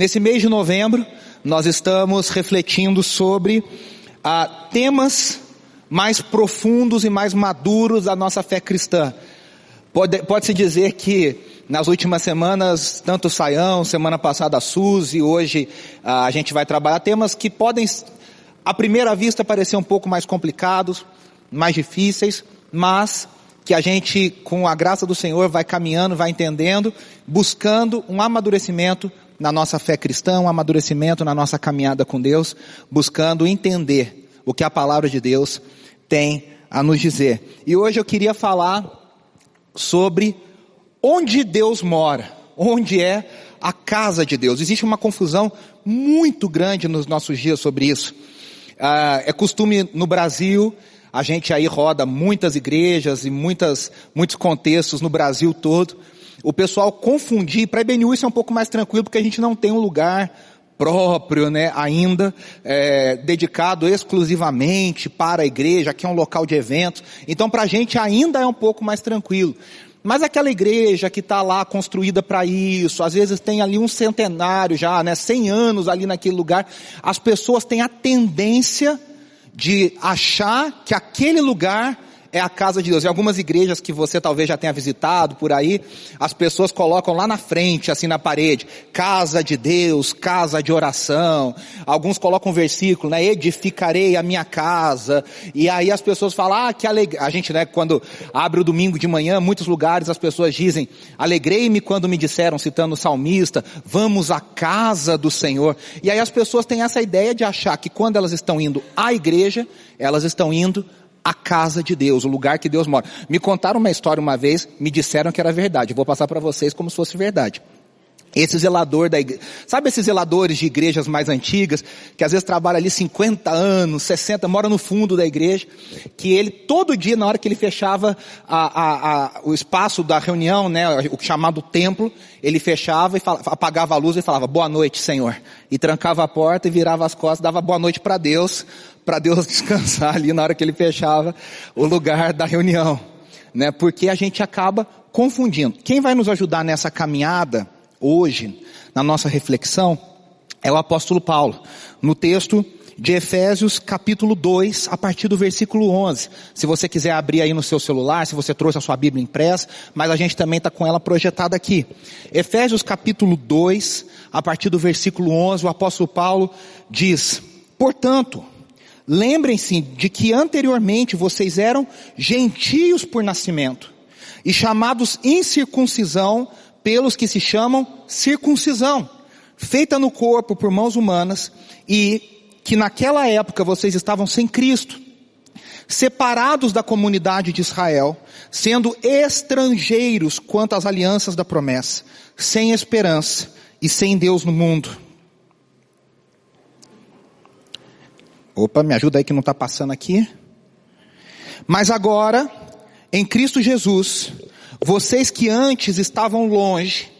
Nesse mês de novembro, nós estamos refletindo sobre ah, temas mais profundos e mais maduros da nossa fé cristã. Pode, pode-se dizer que nas últimas semanas, tanto o Saião, semana passada a Suzy, hoje ah, a gente vai trabalhar temas que podem, à primeira vista, parecer um pouco mais complicados, mais difíceis, mas que a gente, com a graça do Senhor, vai caminhando, vai entendendo, buscando um amadurecimento na nossa fé cristã, um amadurecimento na nossa caminhada com Deus, buscando entender o que a palavra de Deus tem a nos dizer. E hoje eu queria falar sobre onde Deus mora, onde é a casa de Deus. Existe uma confusão muito grande nos nossos dias sobre isso. Ah, é costume no Brasil, a gente aí roda muitas igrejas e muitas, muitos contextos no Brasil todo, o pessoal confundir, para a IBNU isso é um pouco mais tranquilo, porque a gente não tem um lugar próprio, né, ainda, é, dedicado exclusivamente para a igreja, que é um local de eventos. Então para a gente ainda é um pouco mais tranquilo. Mas aquela igreja que está lá construída para isso, às vezes tem ali um centenário já, né, cem anos ali naquele lugar, as pessoas têm a tendência de achar que aquele lugar é a casa de Deus. Em algumas igrejas que você talvez já tenha visitado por aí, as pessoas colocam lá na frente, assim na parede, casa de Deus, casa de oração. Alguns colocam um versículo, né? Edificarei a minha casa. E aí as pessoas falam, ah, que alegria. A gente, né, quando abre o domingo de manhã, muitos lugares as pessoas dizem, alegrei-me quando me disseram, citando o salmista, vamos à casa do Senhor. E aí as pessoas têm essa ideia de achar que quando elas estão indo à igreja, elas estão indo a casa de Deus, o lugar que Deus mora. Me contaram uma história uma vez, me disseram que era verdade. vou passar para vocês como se fosse verdade. Esse zelador da igreja, sabe esses zeladores de igrejas mais antigas, que às vezes trabalha ali 50 anos, 60, mora no fundo da igreja, que ele, todo dia, na hora que ele fechava a, a, a, o espaço da reunião, né, o chamado templo, ele fechava e falava, apagava a luz e falava, boa noite, Senhor. E trancava a porta e virava as costas, dava boa noite para Deus, para Deus descansar ali na hora que ele fechava o lugar da reunião, né? Porque a gente acaba confundindo. Quem vai nos ajudar nessa caminhada hoje, na nossa reflexão, é o apóstolo Paulo. No texto de Efésios capítulo 2, a partir do versículo 11. Se você quiser abrir aí no seu celular, se você trouxe a sua Bíblia impressa, mas a gente também está com ela projetada aqui. Efésios capítulo 2, a partir do versículo 11, o apóstolo Paulo diz, portanto, Lembrem-se de que anteriormente vocês eram gentios por nascimento e chamados incircuncisão pelos que se chamam circuncisão, feita no corpo por mãos humanas e que naquela época vocês estavam sem Cristo, separados da comunidade de Israel, sendo estrangeiros quanto às alianças da promessa, sem esperança e sem Deus no mundo. Opa, me ajuda aí que não está passando aqui. Mas agora, em Cristo Jesus, vocês que antes estavam longe,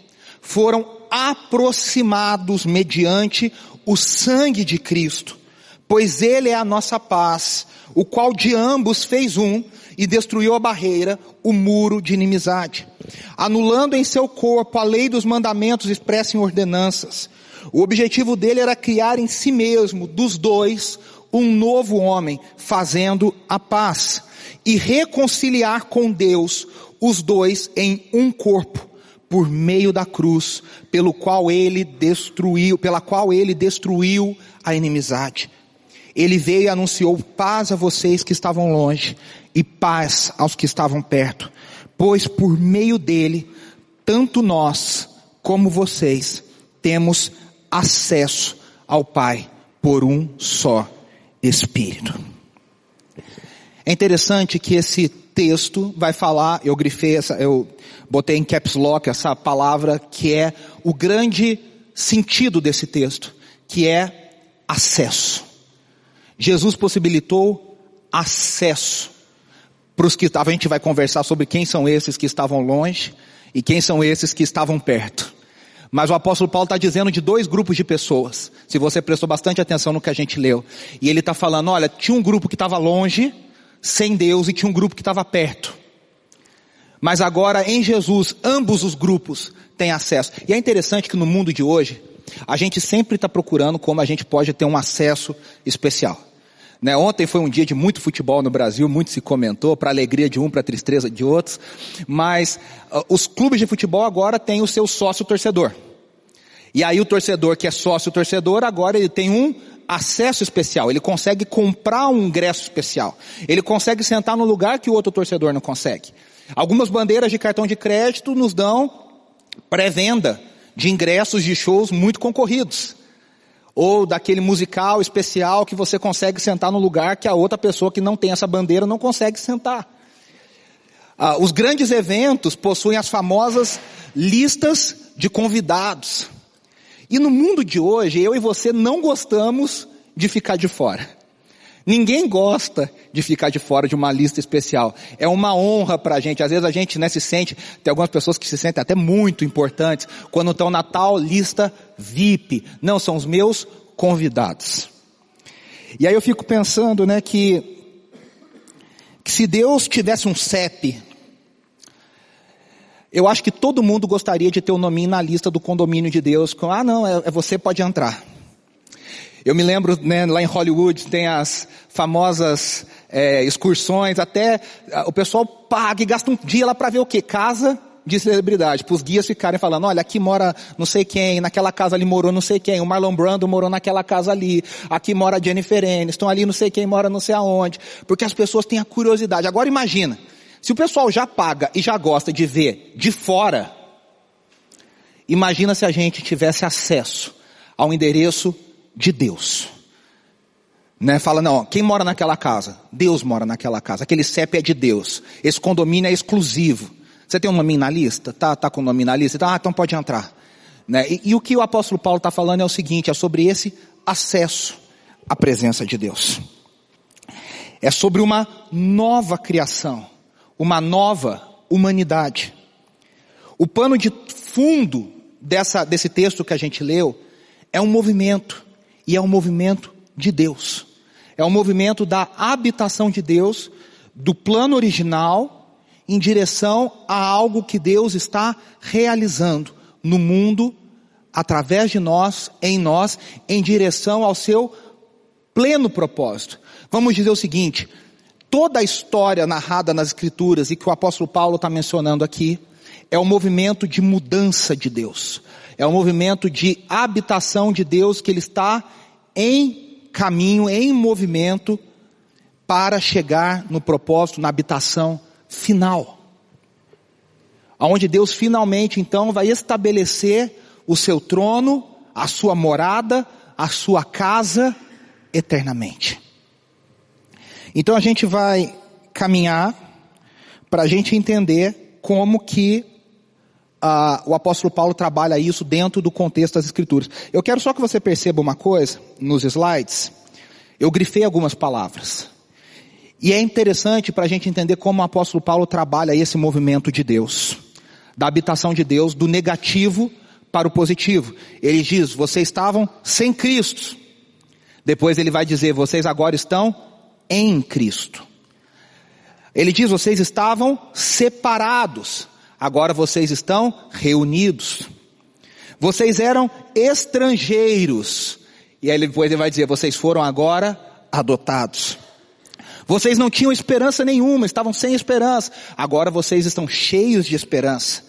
foram aproximados mediante o sangue de Cristo, pois Ele é a nossa paz, o qual de ambos fez um e destruiu a barreira, o muro de inimizade, anulando em seu corpo a lei dos mandamentos expressa em ordenanças. O objetivo dele era criar em si mesmo, dos dois, um novo homem fazendo a paz e reconciliar com Deus os dois em um corpo por meio da cruz, pelo qual ele destruiu, pela qual ele destruiu a inimizade. Ele veio e anunciou paz a vocês que estavam longe e paz aos que estavam perto, pois por meio dele, tanto nós como vocês temos acesso ao Pai por um só Espírito. É interessante que esse texto vai falar, eu grifei essa, eu botei em caps lock essa palavra que é o grande sentido desse texto, que é acesso. Jesus possibilitou acesso para os que a gente vai conversar sobre quem são esses que estavam longe e quem são esses que estavam perto. Mas o apóstolo Paulo está dizendo de dois grupos de pessoas. Se você prestou bastante atenção no que a gente leu. E ele está falando, olha, tinha um grupo que estava longe, sem Deus, e tinha um grupo que estava perto. Mas agora em Jesus, ambos os grupos têm acesso. E é interessante que no mundo de hoje, a gente sempre está procurando como a gente pode ter um acesso especial. Né? Ontem foi um dia de muito futebol no Brasil, muito se comentou, para alegria de um, para tristeza de outros, mas uh, os clubes de futebol agora têm o seu sócio torcedor. E aí o torcedor que é sócio torcedor, agora ele tem um acesso especial, ele consegue comprar um ingresso especial, ele consegue sentar no lugar que o outro torcedor não consegue. Algumas bandeiras de cartão de crédito nos dão pré-venda de ingressos de shows muito concorridos ou daquele musical especial que você consegue sentar no lugar que a outra pessoa que não tem essa bandeira não consegue sentar. Ah, os grandes eventos possuem as famosas listas de convidados. E no mundo de hoje, eu e você não gostamos de ficar de fora. Ninguém gosta de ficar de fora de uma lista especial. É uma honra para a gente. Às vezes a gente né, se sente, tem algumas pessoas que se sentem até muito importantes quando estão na tal lista VIP. Não, são os meus convidados. E aí eu fico pensando, né, que, que se Deus tivesse um CEP, eu acho que todo mundo gostaria de ter o um nominho na lista do condomínio de Deus, com, ah não, é, é você pode entrar. Eu me lembro, né, lá em Hollywood tem as famosas é, excursões, até o pessoal paga e gasta um dia lá para ver o que? Casa de celebridade, para os guias ficarem falando, olha, aqui mora não sei quem, naquela casa ali morou não sei quem, o Marlon Brando morou naquela casa ali, aqui mora Jennifer Aniston, ali não sei quem mora não sei aonde, porque as pessoas têm a curiosidade. Agora imagina, se o pessoal já paga e já gosta de ver de fora, imagina se a gente tivesse acesso ao endereço de Deus. Né? Fala, não, quem mora naquela casa? Deus mora naquela casa. Aquele CEP é de Deus. Esse condomínio é exclusivo. Você tem um nome na lista? Tá, tá com o nome na lista? Ah, então pode entrar. Né? E, e o que o apóstolo Paulo está falando é o seguinte, é sobre esse acesso à presença de Deus. É sobre uma nova criação, uma nova humanidade. O pano de fundo dessa, desse texto que a gente leu é um movimento e é um movimento de Deus. É um movimento da habitação de Deus, do plano original, em direção a algo que Deus está realizando no mundo, através de nós, em nós, em direção ao seu pleno propósito. Vamos dizer o seguinte, toda a história narrada nas escrituras e que o apóstolo Paulo está mencionando aqui, é um movimento de mudança de Deus. É um movimento de habitação de Deus que Ele está em caminho, em movimento, para chegar no propósito, na habitação final. Onde Deus finalmente então vai estabelecer o seu trono, a sua morada, a sua casa eternamente. Então a gente vai caminhar para a gente entender como que ah, o apóstolo Paulo trabalha isso dentro do contexto das escrituras. Eu quero só que você perceba uma coisa nos slides. Eu grifei algumas palavras. E é interessante para a gente entender como o apóstolo Paulo trabalha esse movimento de Deus, da habitação de Deus, do negativo para o positivo. Ele diz, vocês estavam sem Cristo. Depois ele vai dizer, vocês agora estão em Cristo. Ele diz, vocês estavam separados agora vocês estão reunidos. Vocês eram estrangeiros. E aí depois ele vai dizer, vocês foram agora adotados. Vocês não tinham esperança nenhuma, estavam sem esperança. Agora vocês estão cheios de esperança.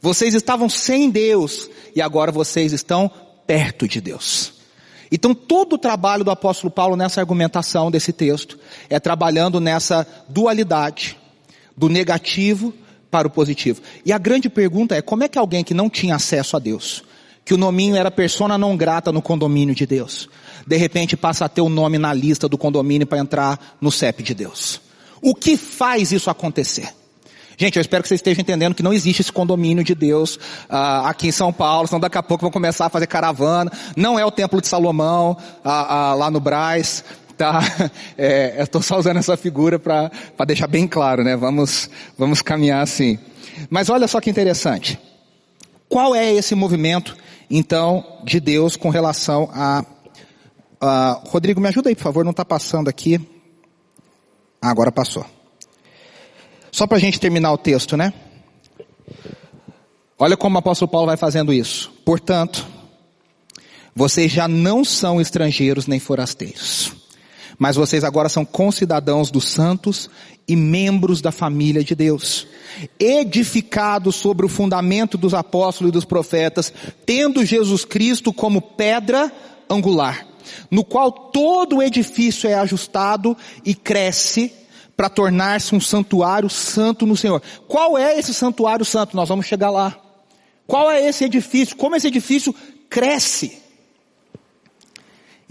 Vocês estavam sem Deus e agora vocês estão perto de Deus. Então todo o trabalho do apóstolo Paulo nessa argumentação desse texto é trabalhando nessa dualidade do negativo para o positivo. E a grande pergunta é, como é que alguém que não tinha acesso a Deus, que o nominho era persona não grata no condomínio de Deus, de repente passa a ter o nome na lista do condomínio para entrar no CEP de Deus? O que faz isso acontecer? Gente, eu espero que vocês estejam entendendo que não existe esse condomínio de Deus uh, aqui em São Paulo, senão daqui a pouco vão começar a fazer caravana. Não é o Templo de Salomão, uh, uh, lá no Braz tá? É, eu estou só usando essa figura para deixar bem claro, né? Vamos, vamos caminhar assim. Mas olha só que interessante. Qual é esse movimento, então, de Deus com relação a, a Rodrigo, me ajuda aí, por favor, não está passando aqui. Ah, agora passou. Só para a gente terminar o texto, né? Olha como o apóstolo Paulo vai fazendo isso. Portanto, Vocês já não são estrangeiros nem forasteiros, mas vocês agora são concidadãos dos santos e membros da família de Deus, edificados sobre o fundamento dos apóstolos e dos profetas, tendo Jesus Cristo como pedra angular, no qual todo o edifício é ajustado e cresce para tornar-se um santuário santo no Senhor. Qual é esse santuário santo? Nós vamos chegar lá. Qual é esse edifício? Como esse edifício cresce?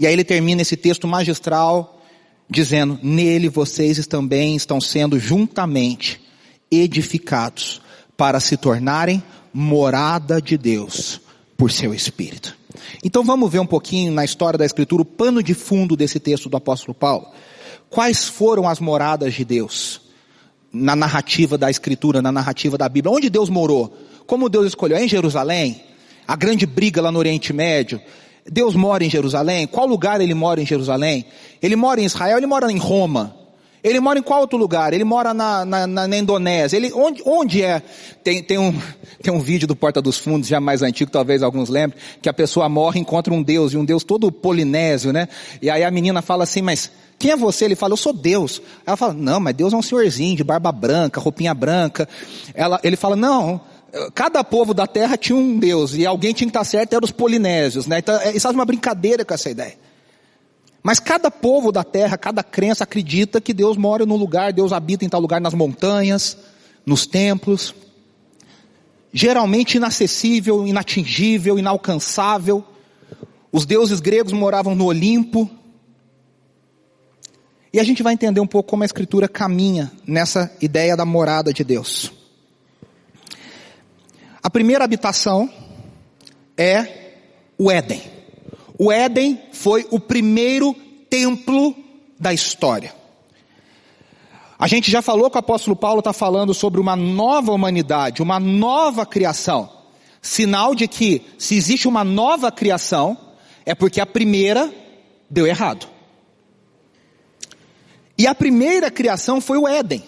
E aí ele termina esse texto magistral dizendo: Nele vocês também estão sendo juntamente edificados para se tornarem morada de Deus por seu Espírito. Então vamos ver um pouquinho na história da Escritura o pano de fundo desse texto do apóstolo Paulo. Quais foram as moradas de Deus? Na narrativa da Escritura, na narrativa da Bíblia. Onde Deus morou? Como Deus escolheu? É em Jerusalém? A grande briga lá no Oriente Médio. Deus mora em Jerusalém? Qual lugar ele mora em Jerusalém? Ele mora em Israel? Ele mora em Roma? Ele mora em qual outro lugar? Ele mora na, na, na Indonésia. Ele, onde, onde é? Tem, tem, um, tem um vídeo do Porta dos Fundos, já mais antigo, talvez alguns lembrem, que a pessoa morre encontra um Deus, e um Deus todo polinésio, né? E aí a menina fala assim, mas quem é você? Ele fala, eu sou Deus. Ela fala, não, mas Deus é um senhorzinho de barba branca, roupinha branca. Ela, ele fala, não, cada povo da terra tinha um Deus, e alguém tinha que estar certo, eram os polinésios, né? Então, isso faz uma brincadeira com essa ideia. Mas cada povo da terra, cada crença acredita que Deus mora num lugar, Deus habita em tal lugar nas montanhas, nos templos. Geralmente inacessível, inatingível, inalcançável. Os deuses gregos moravam no Olimpo. E a gente vai entender um pouco como a Escritura caminha nessa ideia da morada de Deus. A primeira habitação é o Éden. O Éden foi o primeiro templo da história. A gente já falou que o apóstolo Paulo está falando sobre uma nova humanidade, uma nova criação. Sinal de que se existe uma nova criação, é porque a primeira deu errado. E a primeira criação foi o Éden.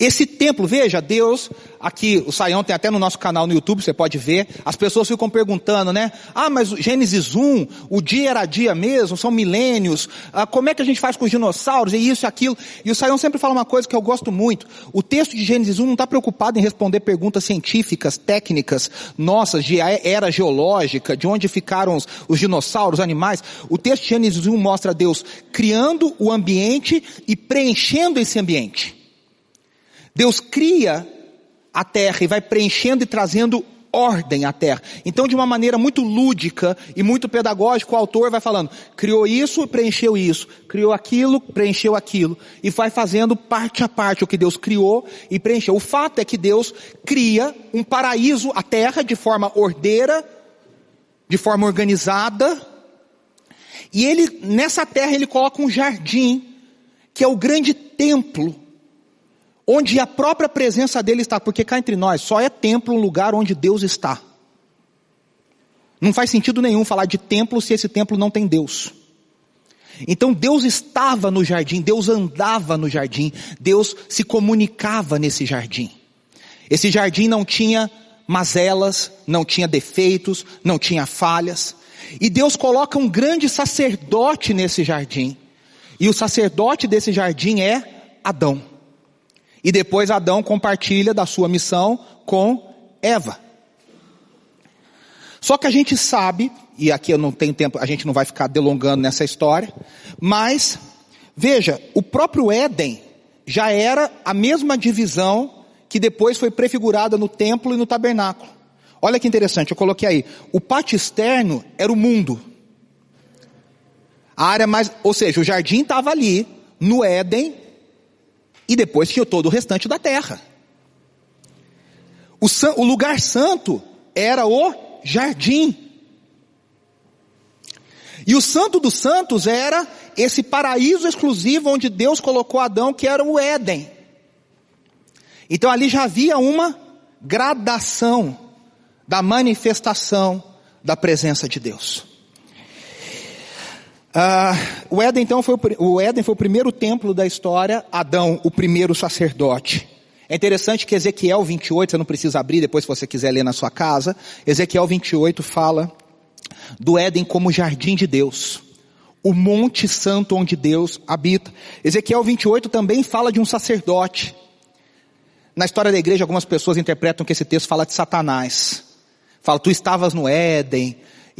Esse templo, veja, Deus, aqui, o Saião tem até no nosso canal no YouTube, você pode ver, as pessoas ficam perguntando, né? Ah, mas Gênesis 1, o dia era dia mesmo, são milênios, ah, como é que a gente faz com os dinossauros, e isso e aquilo. E o Saião sempre fala uma coisa que eu gosto muito, o texto de Gênesis 1 não está preocupado em responder perguntas científicas, técnicas, nossas, de era geológica, de onde ficaram os, os dinossauros, os animais. O texto de Gênesis 1 mostra Deus criando o ambiente e preenchendo esse ambiente. Deus cria a terra e vai preenchendo e trazendo ordem à terra. Então, de uma maneira muito lúdica e muito pedagógica, o autor vai falando, criou isso, preencheu isso, criou aquilo, preencheu aquilo, e vai fazendo parte a parte o que Deus criou e preencheu. O fato é que Deus cria um paraíso, a terra, de forma ordeira, de forma organizada, e ele, nessa terra, ele coloca um jardim, que é o grande templo onde a própria presença dele está, porque cá entre nós só é templo um lugar onde Deus está. Não faz sentido nenhum falar de templo se esse templo não tem Deus. Então Deus estava no jardim, Deus andava no jardim, Deus se comunicava nesse jardim. Esse jardim não tinha mazelas, não tinha defeitos, não tinha falhas. E Deus coloca um grande sacerdote nesse jardim. E o sacerdote desse jardim é Adão. E depois Adão compartilha da sua missão com Eva. Só que a gente sabe, e aqui eu não tenho tempo, a gente não vai ficar delongando nessa história, mas, veja, o próprio Éden já era a mesma divisão que depois foi prefigurada no templo e no tabernáculo. Olha que interessante, eu coloquei aí. O pátio externo era o mundo. A área mais, ou seja, o jardim estava ali, no Éden, e depois tinha todo o restante da terra. O, o lugar santo era o jardim. E o santo dos santos era esse paraíso exclusivo onde Deus colocou Adão, que era o Éden. Então ali já havia uma gradação da manifestação da presença de Deus. Uh, o, Éden, então, foi o, o Éden foi o primeiro templo da história, Adão, o primeiro sacerdote. É interessante que Ezequiel 28, você não precisa abrir depois se você quiser ler na sua casa, Ezequiel 28 fala do Éden como jardim de Deus, o monte santo onde Deus habita. Ezequiel 28 também fala de um sacerdote. Na história da igreja, algumas pessoas interpretam que esse texto fala de Satanás. Fala, tu estavas no Éden,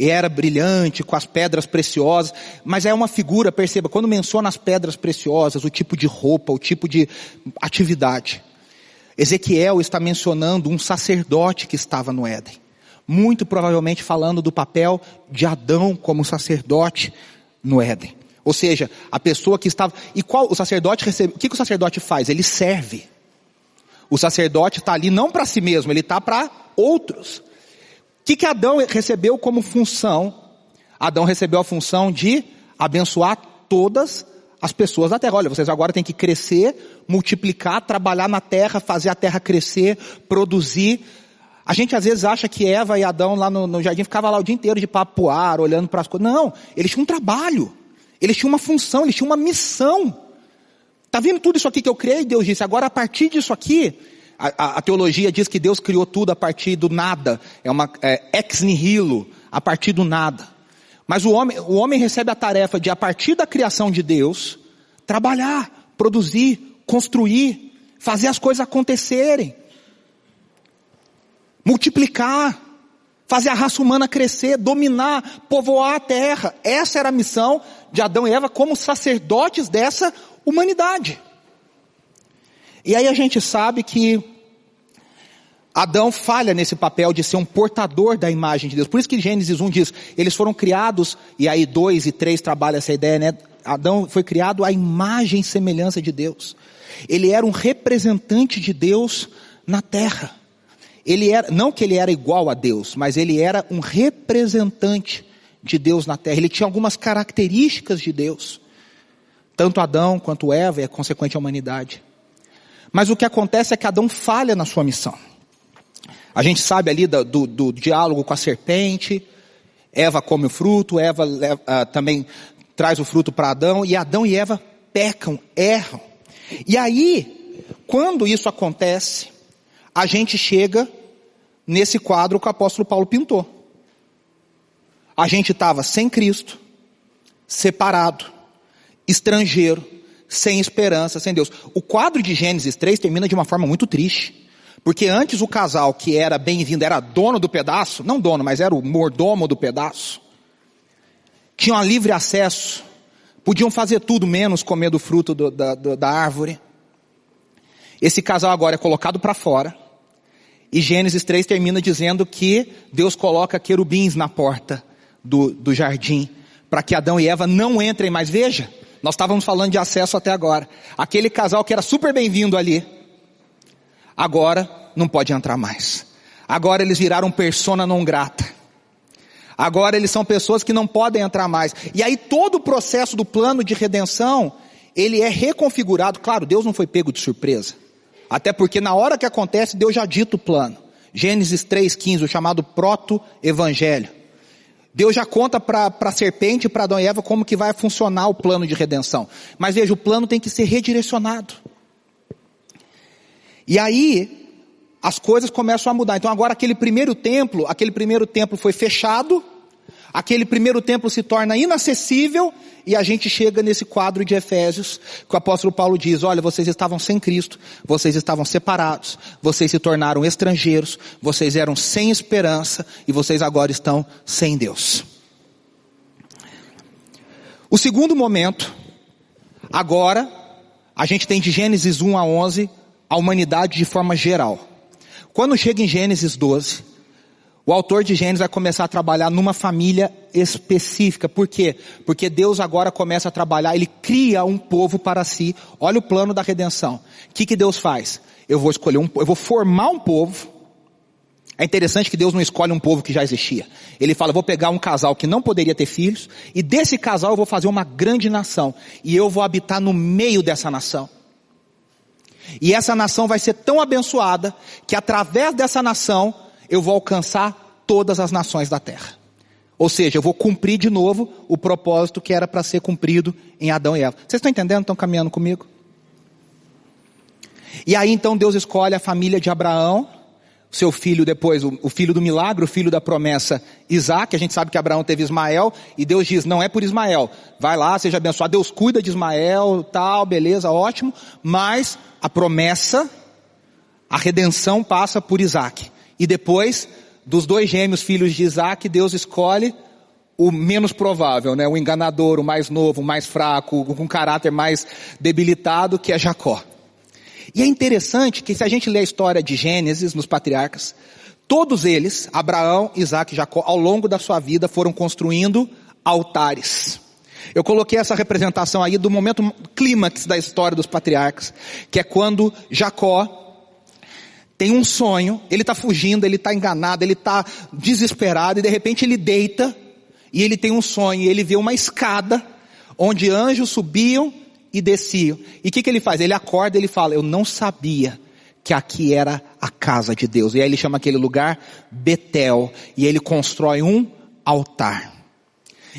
era brilhante, com as pedras preciosas, mas é uma figura, perceba, quando menciona as pedras preciosas, o tipo de roupa, o tipo de atividade. Ezequiel está mencionando um sacerdote que estava no Éden. Muito provavelmente falando do papel de Adão como sacerdote no Éden. Ou seja, a pessoa que estava. E qual o sacerdote recebe? O que, que o sacerdote faz? Ele serve. O sacerdote está ali não para si mesmo, ele está para outros que, que Adão recebeu como função? Adão recebeu a função de abençoar todas as pessoas da terra. Olha, vocês agora têm que crescer, multiplicar, trabalhar na terra, fazer a terra crescer, produzir. A gente às vezes acha que Eva e Adão lá no, no jardim ficavam lá o dia inteiro de papoar, olhando para as coisas. Não, eles tinham um trabalho. Eles tinham uma função, eles tinham uma missão. Tá vendo tudo isso aqui que eu criei? Deus disse, agora a partir disso aqui, a, a, teologia diz que Deus criou tudo a partir do nada. É uma é, ex nihilo, a partir do nada. Mas o homem, o homem recebe a tarefa de, a partir da criação de Deus, trabalhar, produzir, construir, fazer as coisas acontecerem. Multiplicar, fazer a raça humana crescer, dominar, povoar a terra. Essa era a missão de Adão e Eva como sacerdotes dessa humanidade. E aí a gente sabe que Adão falha nesse papel de ser um portador da imagem de Deus. Por isso que Gênesis 1 diz, eles foram criados, e aí 2 e 3 trabalham essa ideia, né? Adão foi criado à imagem e semelhança de Deus. Ele era um representante de Deus na terra. Ele era, não que ele era igual a Deus, mas ele era um representante de Deus na terra. Ele tinha algumas características de Deus. Tanto Adão quanto Eva e a consequente a humanidade. Mas o que acontece é que Adão falha na sua missão. A gente sabe ali do, do, do diálogo com a serpente, Eva come o fruto, Eva uh, também traz o fruto para Adão, e Adão e Eva pecam, erram. E aí, quando isso acontece, a gente chega nesse quadro que o apóstolo Paulo pintou. A gente estava sem Cristo, separado, estrangeiro, sem esperança, sem Deus. O quadro de Gênesis 3 termina de uma forma muito triste. Porque antes o casal que era bem-vindo, era dono do pedaço, não dono, mas era o mordomo do pedaço, tinham livre acesso, podiam fazer tudo menos comer do fruto do, da, do, da árvore. Esse casal agora é colocado para fora, e Gênesis 3 termina dizendo que Deus coloca querubins na porta do, do jardim, para que Adão e Eva não entrem mais. Veja, nós estávamos falando de acesso até agora. Aquele casal que era super bem-vindo ali, agora não pode entrar mais. Agora eles viraram persona não grata. Agora eles são pessoas que não podem entrar mais. E aí todo o processo do plano de redenção, ele é reconfigurado. Claro, Deus não foi pego de surpresa. Até porque na hora que acontece, Deus já dita o plano. Gênesis 3,15, o chamado proto-evangelho. Deus já conta para a serpente para Adão e Eva como que vai funcionar o plano de redenção. Mas veja, o plano tem que ser redirecionado. E aí, as coisas começam a mudar. Então agora aquele primeiro templo, aquele primeiro templo foi fechado, aquele primeiro templo se torna inacessível, e a gente chega nesse quadro de Efésios, que o apóstolo Paulo diz, olha, vocês estavam sem Cristo, vocês estavam separados, vocês se tornaram estrangeiros, vocês eram sem esperança, e vocês agora estão sem Deus. O segundo momento, agora, a gente tem de Gênesis 1 a 11, a humanidade de forma geral. Quando chega em Gênesis 12, o autor de Gênesis vai começar a trabalhar numa família específica. Por quê? Porque Deus agora começa a trabalhar, Ele cria um povo para si. Olha o plano da redenção. O que, que Deus faz? Eu vou escolher um, eu vou formar um povo. É interessante que Deus não escolhe um povo que já existia. Ele fala, vou pegar um casal que não poderia ter filhos, e desse casal eu vou fazer uma grande nação. E eu vou habitar no meio dessa nação. E essa nação vai ser tão abençoada que através dessa nação eu vou alcançar todas as nações da terra. Ou seja, eu vou cumprir de novo o propósito que era para ser cumprido em Adão e Eva. Vocês estão entendendo? Estão caminhando comigo? E aí então Deus escolhe a família de Abraão seu filho depois, o, filho do milagre, o filho da promessa, Isaac. A gente sabe que Abraão teve Ismael e Deus diz, não é por Ismael. Vai lá, seja abençoado. Deus cuida de Ismael, tal, beleza, ótimo. Mas a promessa, a redenção passa por Isaac. E depois, dos dois gêmeos filhos de Isaac, Deus escolhe o menos provável, né? O enganador, o mais novo, o mais fraco, com caráter mais debilitado, que é Jacó. E é interessante que se a gente lê a história de Gênesis nos patriarcas, todos eles, Abraão, Isaac e Jacó, ao longo da sua vida foram construindo altares. Eu coloquei essa representação aí do momento clímax da história dos patriarcas, que é quando Jacó tem um sonho, ele está fugindo, ele está enganado, ele está desesperado e de repente ele deita e ele tem um sonho, e ele vê uma escada onde anjos subiam e desciam. E o que, que ele faz? Ele acorda e ele fala, eu não sabia que aqui era a casa de Deus. E aí ele chama aquele lugar Betel. E ele constrói um altar.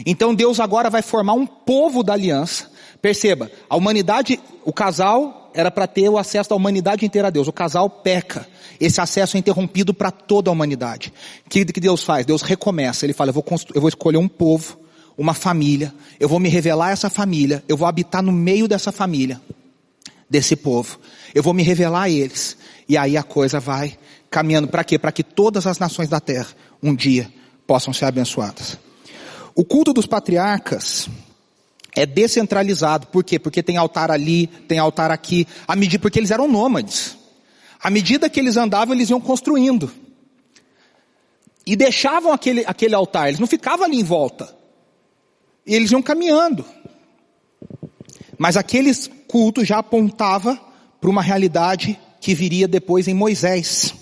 Então Deus agora vai formar um povo da aliança. Perceba, a humanidade, o casal era para ter o acesso da humanidade inteira a Deus. O casal peca. Esse acesso é interrompido para toda a humanidade. O que, que Deus faz? Deus recomeça. Ele fala, eu vou, eu vou escolher um povo uma família, eu vou me revelar a essa família, eu vou habitar no meio dessa família, desse povo, eu vou me revelar a eles, e aí a coisa vai caminhando para quê? Para que todas as nações da terra um dia possam ser abençoadas. O culto dos patriarcas é descentralizado, por quê? Porque tem altar ali, tem altar aqui, à medida, porque eles eram nômades. À medida que eles andavam, eles iam construindo. E deixavam aquele, aquele altar, eles não ficavam ali em volta. E eles iam caminhando. Mas aqueles cultos já apontava para uma realidade que viria depois em Moisés.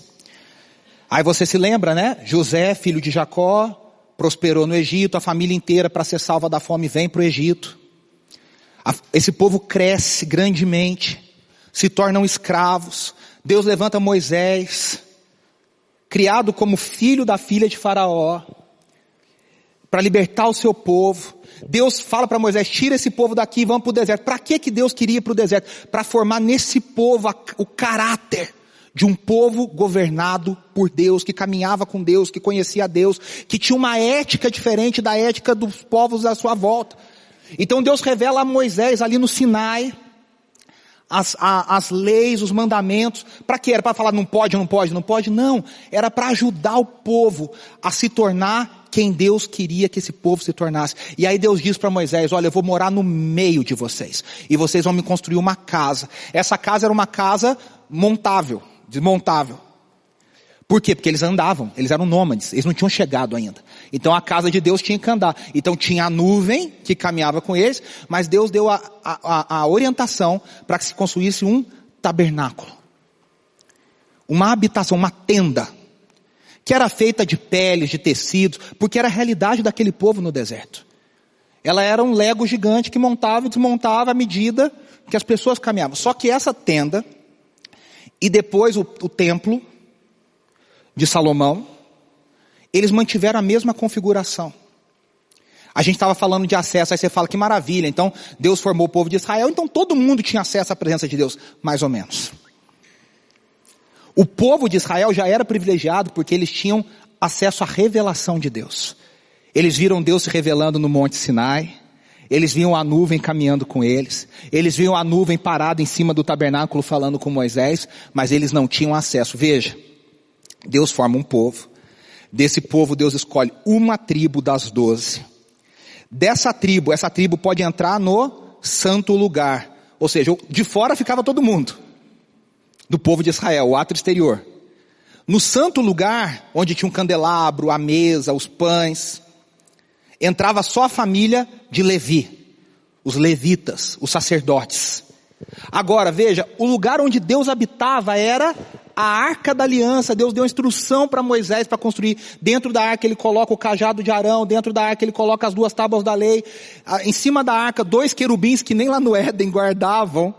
Aí você se lembra, né? José, filho de Jacó, prosperou no Egito, a família inteira para ser salva da fome vem para o Egito. Esse povo cresce grandemente, se tornam escravos. Deus levanta Moisés, criado como filho da filha de Faraó, para libertar o seu povo. Deus fala para Moisés, tira esse povo daqui e vamos para o deserto. Para que que Deus queria ir para o deserto? Para formar nesse povo o caráter de um povo governado por Deus, que caminhava com Deus, que conhecia Deus, que tinha uma ética diferente da ética dos povos à sua volta. Então Deus revela a Moisés ali no Sinai, as, a, as leis, os mandamentos, para que era? Para falar não pode, não pode, não pode? Não, era para ajudar o povo a se tornar quem Deus queria que esse povo se tornasse. E aí Deus diz para Moisés, olha, eu vou morar no meio de vocês. E vocês vão me construir uma casa. Essa casa era uma casa montável, desmontável. Por quê? Porque eles andavam, eles eram nômades, eles não tinham chegado ainda. Então a casa de Deus tinha que andar. Então tinha a nuvem que caminhava com eles, mas Deus deu a, a, a orientação para que se construísse um tabernáculo. Uma habitação, uma tenda que era feita de peles, de tecidos, porque era a realidade daquele povo no deserto. Ela era um lego gigante que montava e desmontava à medida que as pessoas caminhavam. Só que essa tenda, e depois o, o templo de Salomão, eles mantiveram a mesma configuração. A gente estava falando de acesso, aí você fala que maravilha, então Deus formou o povo de Israel, então todo mundo tinha acesso à presença de Deus, mais ou menos. O povo de Israel já era privilegiado porque eles tinham acesso à revelação de Deus. Eles viram Deus se revelando no Monte Sinai. Eles viam a nuvem caminhando com eles. Eles viam a nuvem parada em cima do tabernáculo falando com Moisés, mas eles não tinham acesso. Veja, Deus forma um povo. Desse povo Deus escolhe uma tribo das doze. Dessa tribo, essa tribo pode entrar no santo lugar. Ou seja, de fora ficava todo mundo do povo de Israel, o ato exterior. No santo lugar, onde tinha um candelabro, a mesa, os pães, entrava só a família de Levi, os levitas, os sacerdotes. Agora, veja, o lugar onde Deus habitava era a arca da aliança. Deus deu instrução para Moisés para construir. Dentro da arca ele coloca o cajado de Arão, dentro da arca ele coloca as duas tábuas da lei. Em cima da arca, dois querubins que nem lá no Éden guardavam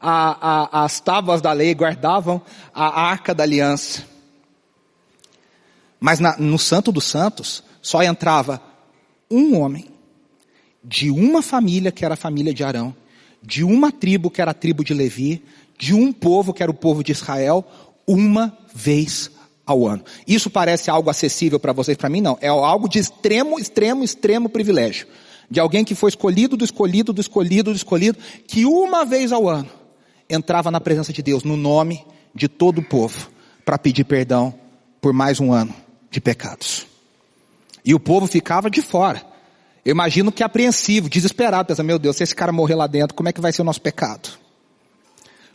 a, a, as tábuas da lei, guardavam a arca da aliança. Mas na, no Santo dos Santos só entrava um homem de uma família que era a família de Arão, de uma tribo que era a tribo de Levi, de um povo que era o povo de Israel, uma vez ao ano. Isso parece algo acessível para vocês, para mim não. É algo de extremo, extremo, extremo privilégio. De alguém que foi escolhido, do escolhido, do escolhido, do escolhido, que uma vez ao ano entrava na presença de Deus, no nome de todo o povo, para pedir perdão por mais um ano de pecados. E o povo ficava de fora. Eu imagino que apreensivo, desesperado, pensando, meu Deus, se esse cara morrer lá dentro, como é que vai ser o nosso pecado?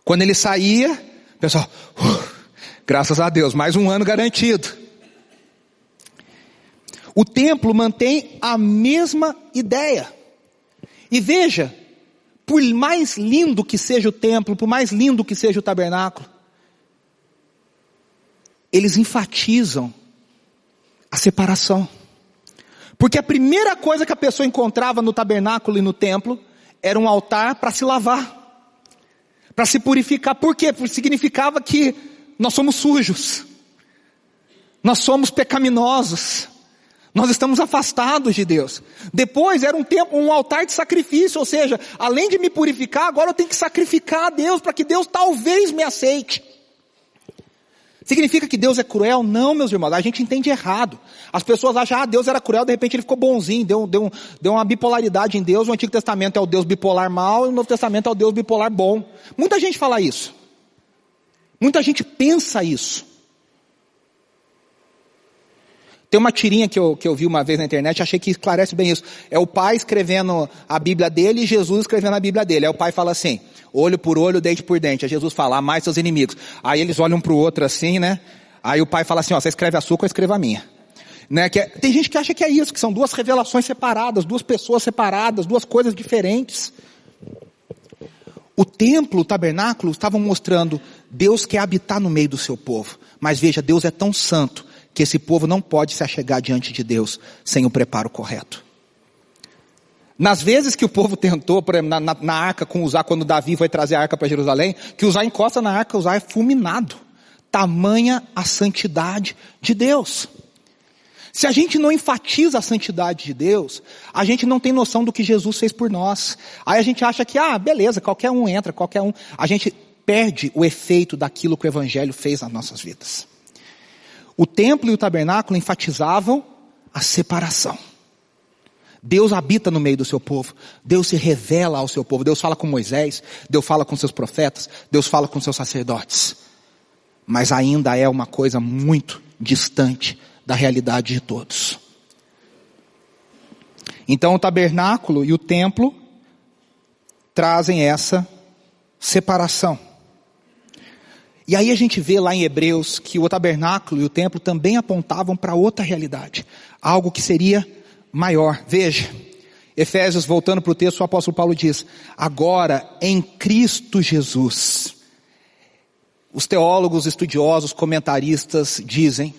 Quando ele saía, o pessoal, uh, graças a Deus, mais um ano garantido. O templo mantém a mesma ideia. E veja, por mais lindo que seja o templo, por mais lindo que seja o tabernáculo, eles enfatizam a separação. Porque a primeira coisa que a pessoa encontrava no tabernáculo e no templo era um altar para se lavar, para se purificar. Por quê? Porque significava que nós somos sujos, nós somos pecaminosos, nós estamos afastados de Deus. Depois era um tempo, um altar de sacrifício, ou seja, além de me purificar, agora eu tenho que sacrificar a Deus para que Deus talvez me aceite. Significa que Deus é cruel? Não, meus irmãos, a gente entende errado. As pessoas acham, ah, Deus era cruel, de repente ele ficou bonzinho, deu, deu, deu uma bipolaridade em Deus, o Antigo Testamento é o Deus bipolar mal e o Novo Testamento é o Deus bipolar bom. Muita gente fala isso. Muita gente pensa isso. Tem uma tirinha que eu, que eu vi uma vez na internet, achei que esclarece bem isso. É o pai escrevendo a Bíblia dele e Jesus escrevendo a Bíblia dele. Aí o pai fala assim, olho por olho, dente por dente. Aí Jesus fala, mais seus inimigos. Aí eles olham para o outro assim, né? Aí o pai fala assim, ó, você escreve a sua, eu escrevo a minha. Né? Que é, tem gente que acha que é isso, que são duas revelações separadas, duas pessoas separadas, duas coisas diferentes. O templo, o tabernáculo, estavam mostrando Deus quer habitar no meio do seu povo. Mas veja, Deus é tão santo que esse povo não pode se achegar diante de Deus sem o preparo correto. Nas vezes que o povo tentou, por exemplo, na, na, na arca com usar, quando Davi foi trazer a arca para Jerusalém, que usar encosta na arca, usar é fulminado. Tamanha a santidade de Deus. Se a gente não enfatiza a santidade de Deus, a gente não tem noção do que Jesus fez por nós. Aí a gente acha que, ah, beleza, qualquer um entra, qualquer um. A gente perde o efeito daquilo que o Evangelho fez nas nossas vidas. O templo e o tabernáculo enfatizavam a separação. Deus habita no meio do seu povo. Deus se revela ao seu povo. Deus fala com Moisés, Deus fala com seus profetas, Deus fala com seus sacerdotes. Mas ainda é uma coisa muito distante da realidade de todos. Então o tabernáculo e o templo trazem essa separação. E aí a gente vê lá em Hebreus que o tabernáculo e o templo também apontavam para outra realidade, algo que seria maior. Veja, Efésios, voltando para o texto, o apóstolo Paulo diz: agora em Cristo Jesus. Os teólogos, estudiosos, comentaristas dizem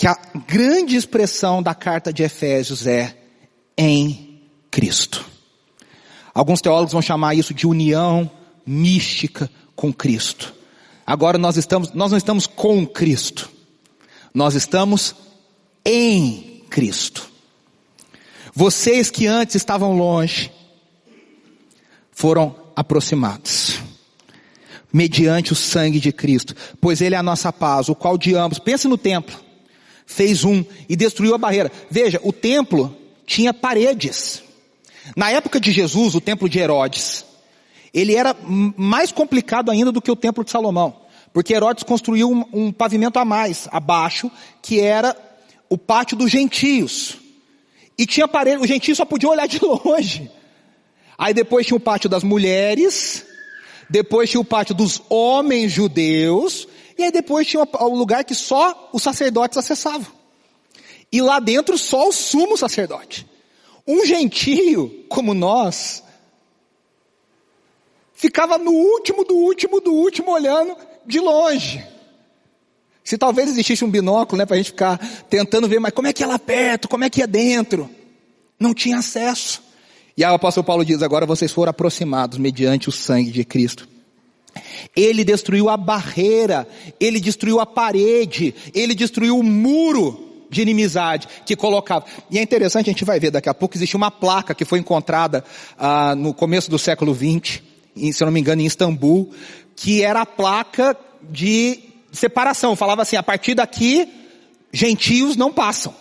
que a grande expressão da carta de Efésios é em Cristo. Alguns teólogos vão chamar isso de união mística com Cristo. Agora nós estamos, nós não estamos com Cristo. Nós estamos em Cristo. Vocês que antes estavam longe, foram aproximados. Mediante o sangue de Cristo. Pois Ele é a nossa paz, o qual de ambos, pense no templo, fez um e destruiu a barreira. Veja, o templo tinha paredes. Na época de Jesus, o templo de Herodes, ele era mais complicado ainda do que o templo de Salomão. Porque Herodes construiu um, um pavimento a mais, abaixo, que era o pátio dos gentios. E tinha parede, os gentios só podiam olhar de longe. Aí depois tinha o pátio das mulheres, depois tinha o pátio dos homens judeus, e aí depois tinha o lugar que só os sacerdotes acessavam. E lá dentro só o sumo sacerdote. Um gentio como nós, ficava no último do último do último olhando de longe. Se talvez existisse um binóculo, né, para a gente ficar tentando ver, mas como é que é lá perto, como é que é dentro? Não tinha acesso. E aí o apóstolo Paulo diz, agora vocês foram aproximados mediante o sangue de Cristo. Ele destruiu a barreira, ele destruiu a parede, ele destruiu o muro de inimizade que colocava. E é interessante, a gente vai ver daqui a pouco, existe uma placa que foi encontrada ah, no começo do século XX, se eu não me engano, em Istambul, que era a placa de separação, falava assim: a partir daqui, gentios não passam.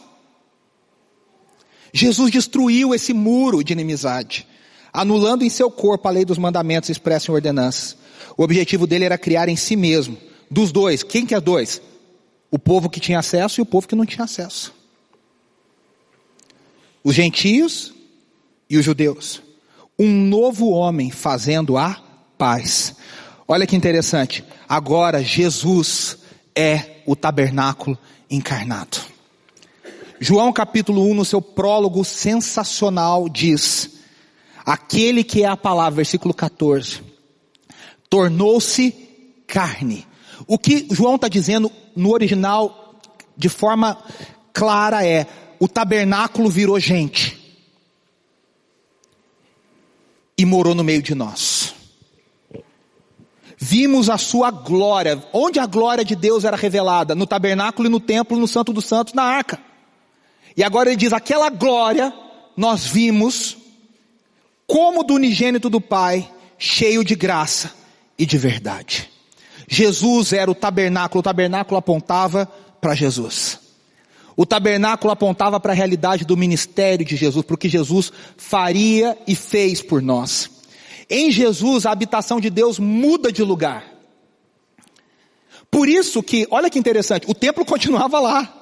Jesus destruiu esse muro de inimizade, anulando em seu corpo a lei dos mandamentos expressa em ordenanças. O objetivo dele era criar em si mesmo, dos dois, quem que é dois? O povo que tinha acesso e o povo que não tinha acesso. Os gentios e os judeus. Um novo homem fazendo a paz. Olha que interessante. Agora Jesus é o tabernáculo encarnado. João capítulo 1, no seu prólogo sensacional, diz: Aquele que é a palavra, versículo 14, tornou-se carne. O que João está dizendo no original, de forma clara, é: o tabernáculo virou gente e morou no meio de nós. Vimos a sua glória. Onde a glória de Deus era revelada? No tabernáculo e no templo, no Santo dos Santos, na arca. E agora ele diz: aquela glória nós vimos como do unigênito do Pai, cheio de graça e de verdade. Jesus era o tabernáculo, o tabernáculo apontava para Jesus. O tabernáculo apontava para a realidade do ministério de Jesus, para o que Jesus faria e fez por nós. Em Jesus, a habitação de Deus muda de lugar. Por isso que, olha que interessante, o templo continuava lá.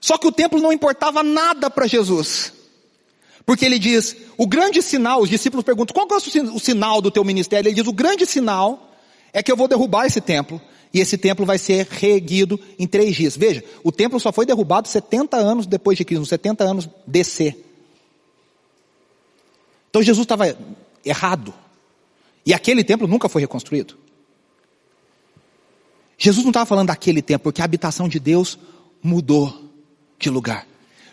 Só que o templo não importava nada para Jesus. Porque ele diz, o grande sinal, os discípulos perguntam, qual é o sinal do teu ministério? Ele diz, o grande sinal é que eu vou derrubar esse templo e esse templo vai ser reerguido em três dias. Veja, o templo só foi derrubado 70 anos depois de Cristo, 70 anos DC. Então Jesus estava errado. E aquele templo nunca foi reconstruído. Jesus não estava falando daquele templo, porque a habitação de Deus mudou de lugar.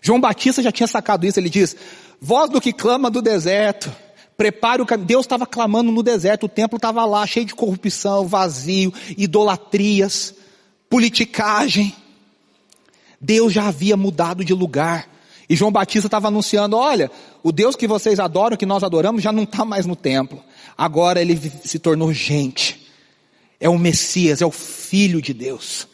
João Batista já tinha sacado isso, ele diz, voz do que clama do deserto, Prepare o caminho. Deus estava clamando no deserto, o templo estava lá, cheio de corrupção, vazio, idolatrias, politicagem. Deus já havia mudado de lugar. E João Batista estava anunciando: olha, o Deus que vocês adoram, que nós adoramos, já não está mais no templo. Agora ele se tornou gente. É o Messias, é o Filho de Deus.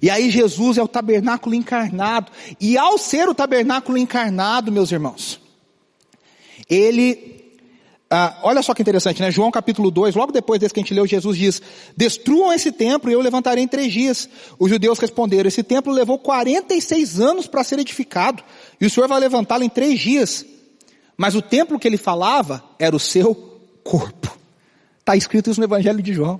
E aí Jesus é o tabernáculo encarnado. E ao ser o tabernáculo encarnado, meus irmãos, ele ah, olha só que interessante, né? João capítulo 2, logo depois desse que a gente leu, Jesus diz, destruam esse templo e eu levantarei em três dias. Os judeus responderam, esse templo levou 46 anos para ser edificado e o Senhor vai levantá-lo em três dias. Mas o templo que ele falava era o seu corpo. Está escrito isso no Evangelho de João.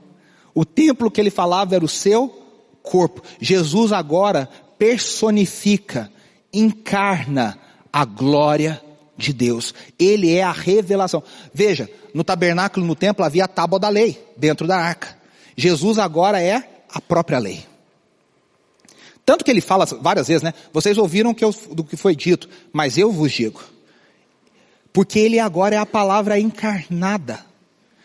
O templo que ele falava era o seu corpo. Jesus agora personifica, encarna a glória de Deus. Ele é a revelação. Veja, no tabernáculo, no templo, havia a tábua da lei dentro da arca. Jesus agora é a própria lei. Tanto que ele fala várias vezes, né? Vocês ouviram que eu, do que foi dito, mas eu vos digo. Porque ele agora é a palavra encarnada.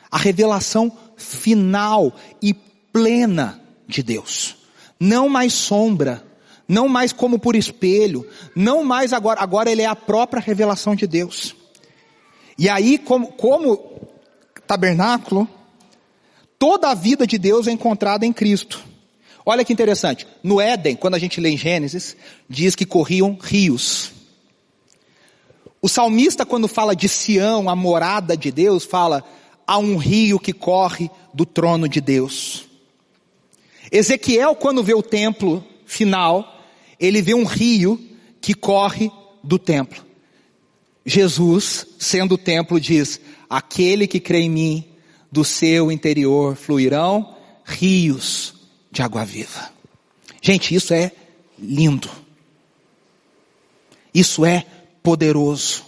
A revelação final e plena de Deus. Não mais sombra, não mais como por espelho, não mais agora, agora ele é a própria revelação de Deus. E aí, como, como tabernáculo, toda a vida de Deus é encontrada em Cristo. Olha que interessante, no Éden, quando a gente lê em Gênesis, diz que corriam rios. O salmista, quando fala de Sião, a morada de Deus, fala, há um rio que corre do trono de Deus. Ezequiel, quando vê o templo final, ele vê um rio que corre do templo. Jesus, sendo o templo, diz: Aquele que crê em mim, do seu interior fluirão rios de água viva. Gente, isso é lindo. Isso é poderoso.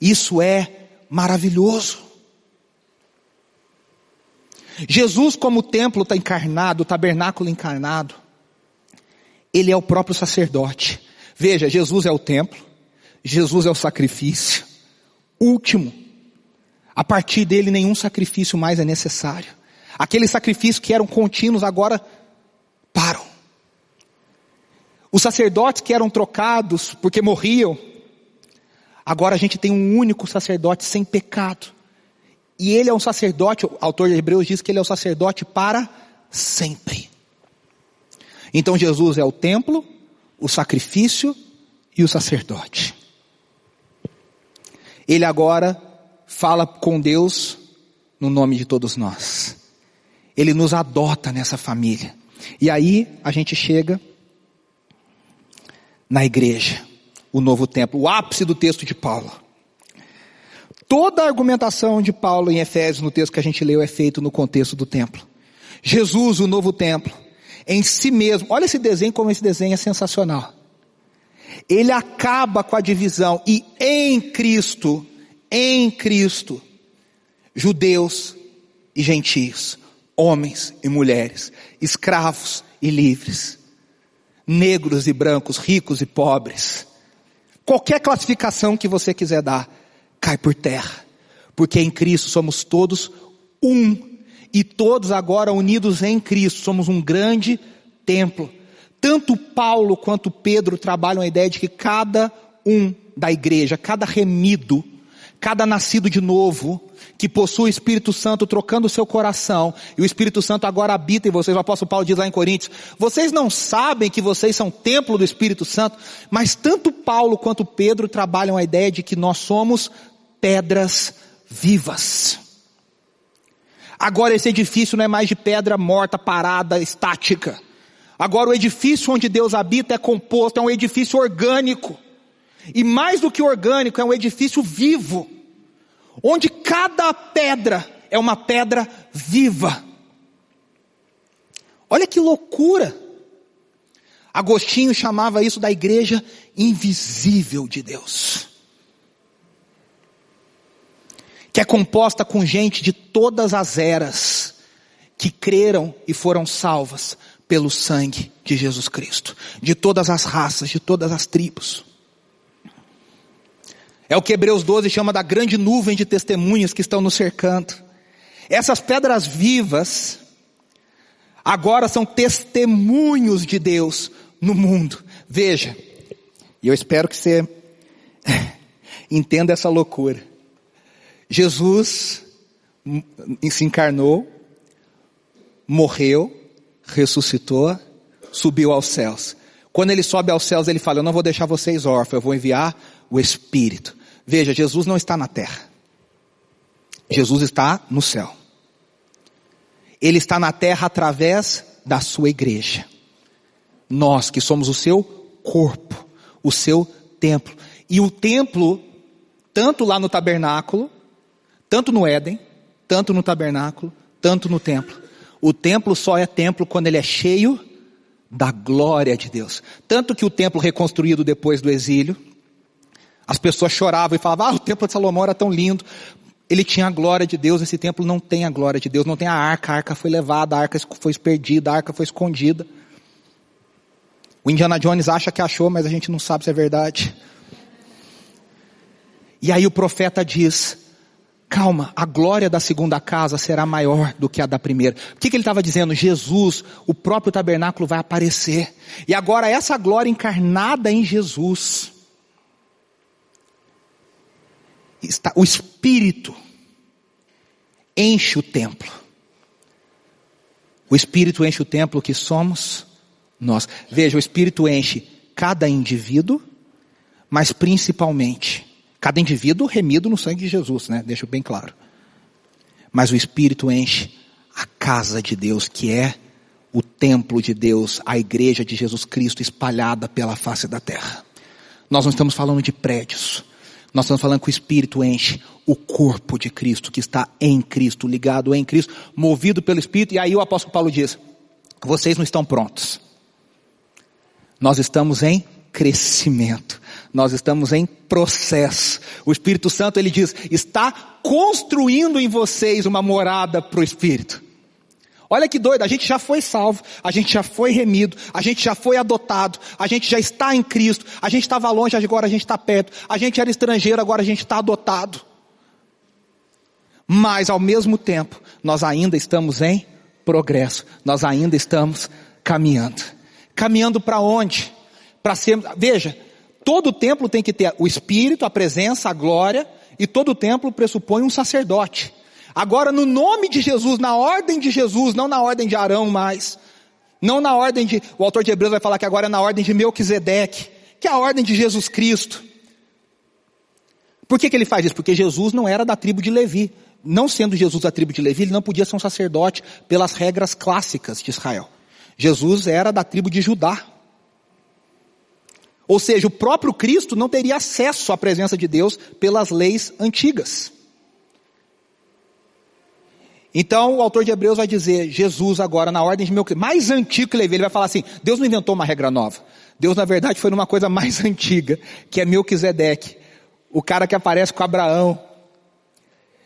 Isso é maravilhoso. Jesus, como templo está encarnado, o tabernáculo encarnado, ele é o próprio sacerdote. Veja, Jesus é o templo, Jesus é o sacrifício último. A partir dele nenhum sacrifício mais é necessário. Aqueles sacrifícios que eram contínuos agora param. Os sacerdotes que eram trocados porque morriam, agora a gente tem um único sacerdote sem pecado. E ele é um sacerdote, o autor de Hebreus diz que ele é o sacerdote para sempre. Então Jesus é o templo, o sacrifício e o sacerdote. Ele agora fala com Deus no nome de todos nós. Ele nos adota nessa família. E aí a gente chega na igreja, o novo templo, o ápice do texto de Paulo. Toda a argumentação de Paulo em Efésios, no texto que a gente leu, é feito no contexto do templo. Jesus, o novo templo, em si mesmo, olha esse desenho como esse desenho é sensacional. Ele acaba com a divisão e em Cristo, em Cristo, judeus e gentios, homens e mulheres, escravos e livres, negros e brancos, ricos e pobres. Qualquer classificação que você quiser dar, cai por terra. Porque em Cristo somos todos um. E todos agora unidos em Cristo, somos um grande templo. Tanto Paulo quanto Pedro trabalham a ideia de que cada um da igreja, cada remido, cada nascido de novo, que possui o Espírito Santo trocando o seu coração, e o Espírito Santo agora habita em vocês, o apóstolo Paulo diz lá em Coríntios, vocês não sabem que vocês são templo do Espírito Santo, mas tanto Paulo quanto Pedro trabalham a ideia de que nós somos pedras vivas. Agora esse edifício não é mais de pedra morta, parada, estática. Agora o edifício onde Deus habita é composto, é um edifício orgânico. E mais do que orgânico, é um edifício vivo, onde cada pedra é uma pedra viva. Olha que loucura! Agostinho chamava isso da igreja invisível de Deus. Que é composta com gente de todas as eras, que creram e foram salvas pelo sangue de Jesus Cristo, de todas as raças, de todas as tribos. É o que Hebreus 12 chama da grande nuvem de testemunhas que estão nos cercando. Essas pedras vivas agora são testemunhos de Deus no mundo. Veja, e eu espero que você entenda essa loucura. Jesus se encarnou, morreu, ressuscitou, subiu aos céus. Quando ele sobe aos céus, ele fala: Eu não vou deixar vocês órfãos, eu vou enviar o Espírito. Veja, Jesus não está na terra. Jesus está no céu. Ele está na terra através da sua igreja. Nós que somos o seu corpo, o seu templo. E o templo, tanto lá no tabernáculo, tanto no Éden, tanto no tabernáculo, tanto no templo. O templo só é templo quando ele é cheio da glória de Deus. Tanto que o templo reconstruído depois do exílio, as pessoas choravam e falavam, ah, o templo de Salomão era tão lindo. Ele tinha a glória de Deus, esse templo não tem a glória de Deus, não tem a arca, a arca foi levada, a arca foi perdida, a arca foi escondida. O Indiana Jones acha que achou, mas a gente não sabe se é verdade. E aí o profeta diz, calma, a glória da segunda casa será maior do que a da primeira. O que, que ele estava dizendo? Jesus, o próprio tabernáculo vai aparecer. E agora essa glória encarnada em Jesus, está, o Espírito enche o templo. O Espírito enche o templo que somos nós. Veja, o Espírito enche cada indivíduo, mas principalmente, cada indivíduo remido no sangue de Jesus, né? Deixa bem claro. Mas o Espírito enche a casa de Deus, que é o templo de Deus, a igreja de Jesus Cristo espalhada pela face da terra. Nós não estamos falando de prédios. Nós estamos falando que o Espírito enche o corpo de Cristo, que está em Cristo, ligado em Cristo, movido pelo Espírito. E aí o apóstolo Paulo diz: vocês não estão prontos. Nós estamos em crescimento. Nós estamos em processo. O Espírito Santo, ele diz, está construindo em vocês uma morada para o Espírito. Olha que doido, a gente já foi salvo, a gente já foi remido, a gente já foi adotado, a gente já está em Cristo, a gente estava longe, agora a gente está perto, a gente era estrangeiro, agora a gente está adotado. Mas ao mesmo tempo, nós ainda estamos em progresso, nós ainda estamos caminhando. Caminhando para onde? Para ser, veja, todo templo tem que ter o Espírito, a presença, a glória, e todo templo pressupõe um sacerdote. Agora, no nome de Jesus, na ordem de Jesus, não na ordem de Arão mais, Não na ordem de, o autor de Hebreus vai falar que agora é na ordem de Melquisedeque, que é a ordem de Jesus Cristo. Por que, que ele faz isso? Porque Jesus não era da tribo de Levi. Não sendo Jesus da tribo de Levi, ele não podia ser um sacerdote pelas regras clássicas de Israel. Jesus era da tribo de Judá. Ou seja, o próprio Cristo não teria acesso à presença de Deus pelas leis antigas. Então o autor de Hebreus vai dizer, Jesus agora na ordem de meu mais antigo que Levi, ele vai falar assim, Deus não inventou uma regra nova. Deus na verdade foi numa coisa mais antiga, que é Melquisedeque o cara que aparece com Abraão.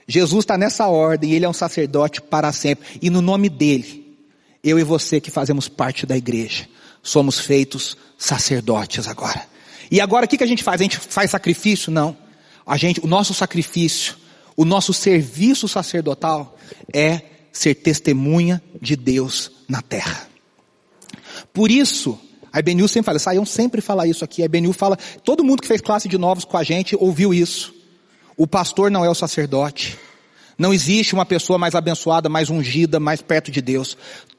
Jesus está nessa ordem, ele é um sacerdote para sempre. E no nome dele, eu e você que fazemos parte da igreja, somos feitos sacerdotes agora. E agora o que, que a gente faz? A gente faz sacrifício? Não. A gente, o nosso sacrifício, o nosso serviço sacerdotal é ser testemunha de Deus na terra. Por isso, a Ebenil sempre fala, Saião sempre fala isso aqui. A Ebenil fala, todo mundo que fez classe de novos com a gente ouviu isso. O pastor não é o sacerdote. Não existe uma pessoa mais abençoada, mais ungida, mais perto de Deus.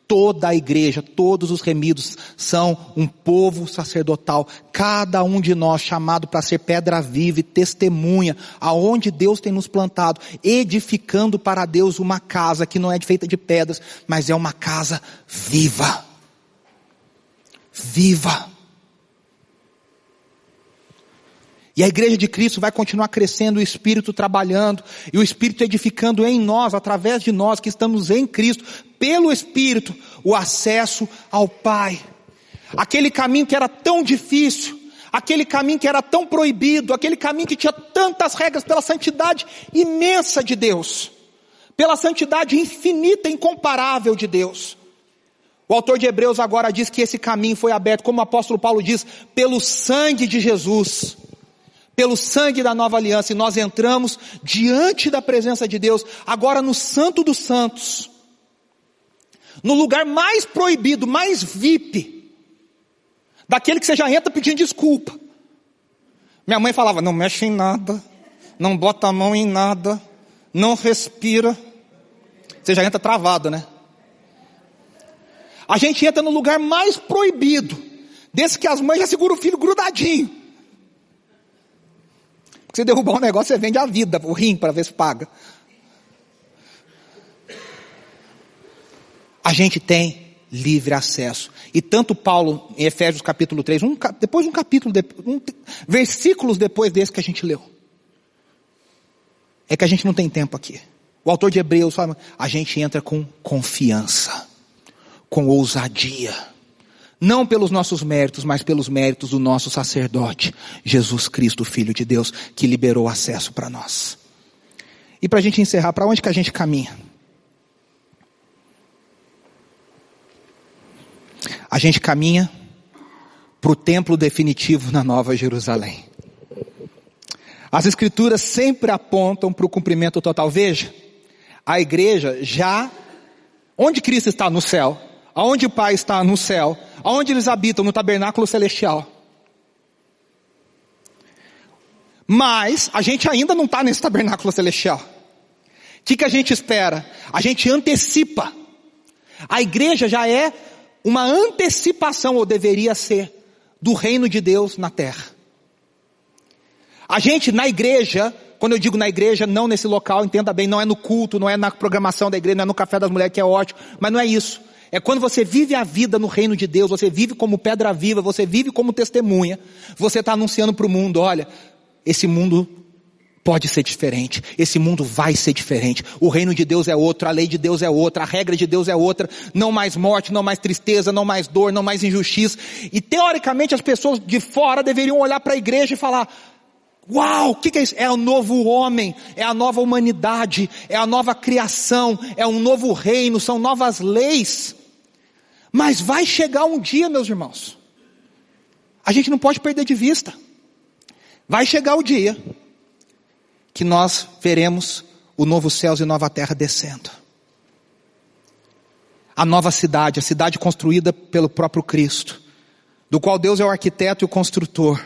Toda a igreja, todos os remidos são um povo sacerdotal. Cada um de nós chamado para ser pedra viva e testemunha aonde Deus tem nos plantado, edificando para Deus uma casa que não é feita de pedras, mas é uma casa viva viva. E a igreja de Cristo vai continuar crescendo, o Espírito trabalhando, e o Espírito edificando em nós, através de nós que estamos em Cristo, pelo Espírito, o acesso ao Pai. Aquele caminho que era tão difícil, aquele caminho que era tão proibido, aquele caminho que tinha tantas regras pela santidade imensa de Deus, pela santidade infinita incomparável de Deus. O autor de Hebreus agora diz que esse caminho foi aberto, como o apóstolo Paulo diz, pelo sangue de Jesus, pelo sangue da nova aliança, e nós entramos diante da presença de Deus, agora no Santo dos Santos, no lugar mais proibido, mais VIP, daquele que você já entra pedindo desculpa. Minha mãe falava: não mexe em nada, não bota a mão em nada, não respira. Você já entra travado, né? A gente entra no lugar mais proibido, desse que as mães já seguram o filho grudadinho. Se derrubar um negócio, você vende a vida, o rim, para ver se paga. A gente tem livre acesso. E tanto Paulo, em Efésios capítulo 3, um, depois um capítulo, um, versículos depois desse que a gente leu. É que a gente não tem tempo aqui. O autor de Hebreus fala, a gente entra com confiança com ousadia. Não pelos nossos méritos, mas pelos méritos do nosso sacerdote, Jesus Cristo, Filho de Deus, que liberou acesso para nós. E para a gente encerrar, para onde que a gente caminha? A gente caminha para o templo definitivo na Nova Jerusalém. As escrituras sempre apontam para o cumprimento total. Veja, a igreja já, onde Cristo está no céu, aonde o Pai está no céu, aonde eles habitam no tabernáculo celestial. Mas a gente ainda não está nesse tabernáculo celestial. O que, que a gente espera? A gente antecipa. A igreja já é uma antecipação, ou deveria ser, do reino de Deus na terra. A gente na igreja, quando eu digo na igreja, não nesse local, entenda bem, não é no culto, não é na programação da igreja, não é no café das mulheres que é ótimo, mas não é isso. É quando você vive a vida no reino de Deus, você vive como pedra viva, você vive como testemunha, você está anunciando para o mundo, olha, esse mundo pode ser diferente, esse mundo vai ser diferente, o reino de Deus é outro, a lei de Deus é outra, a regra de Deus é outra, não mais morte, não mais tristeza, não mais dor, não mais injustiça, e teoricamente as pessoas de fora deveriam olhar para a igreja e falar, Uau, o que, que, é isso? É o novo homem, é a nova humanidade, é a nova criação, é um novo reino, são novas leis. Mas vai chegar um dia, meus irmãos. A gente não pode perder de vista. Vai chegar o dia que nós veremos o novo céus e nova terra descendo. A nova cidade, a cidade construída pelo próprio Cristo, do qual Deus é o arquiteto e o construtor.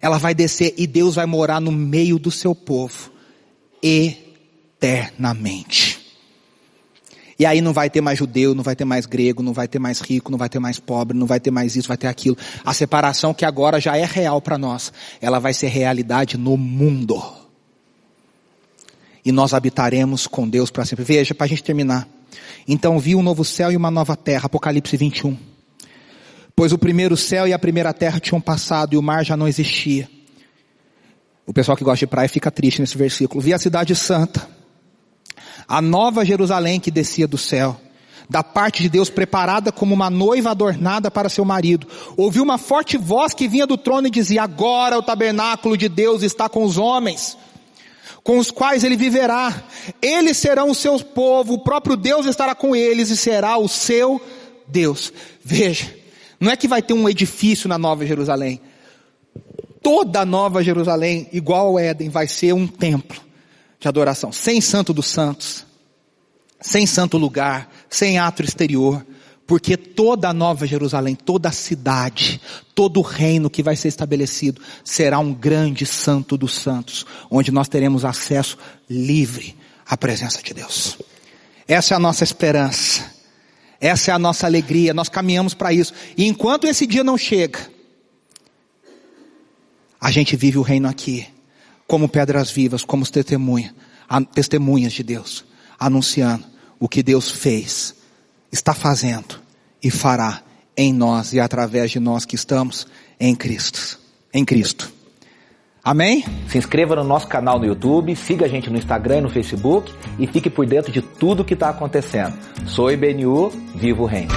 Ela vai descer e Deus vai morar no meio do seu povo eternamente. E aí não vai ter mais judeu, não vai ter mais grego, não vai ter mais rico, não vai ter mais pobre, não vai ter mais isso, vai ter aquilo. A separação que agora já é real para nós, ela vai ser realidade no mundo. E nós habitaremos com Deus para sempre. Veja, para a gente terminar. Então vi um novo céu e uma nova terra, Apocalipse 21. Pois o primeiro céu e a primeira terra tinham passado e o mar já não existia. O pessoal que gosta de praia fica triste nesse versículo. Vi a cidade santa a nova Jerusalém que descia do céu, da parte de Deus preparada como uma noiva adornada para seu marido. Ouviu uma forte voz que vinha do trono e dizia, agora o tabernáculo de Deus está com os homens, com os quais ele viverá. Eles serão o seu povo, o próprio Deus estará com eles e será o seu Deus. Veja, não é que vai ter um edifício na Nova Jerusalém. Toda a Nova Jerusalém, igual ao Éden, vai ser um templo de adoração, sem santo dos santos, sem santo lugar, sem ato exterior, porque toda a Nova Jerusalém, toda a cidade, todo o reino que vai ser estabelecido será um grande santo dos santos, onde nós teremos acesso livre à presença de Deus. Essa é a nossa esperança. Essa é a nossa alegria, nós caminhamos para isso. E enquanto esse dia não chega, a gente vive o reino aqui como pedras vivas, como testemunha, testemunhas de Deus, anunciando o que Deus fez, está fazendo e fará em nós e através de nós que estamos em Cristo. Em Cristo. Amém? Se inscreva no nosso canal no YouTube, siga a gente no Instagram e no Facebook e fique por dentro de tudo que está acontecendo. Sou IBNU, vivo o reino.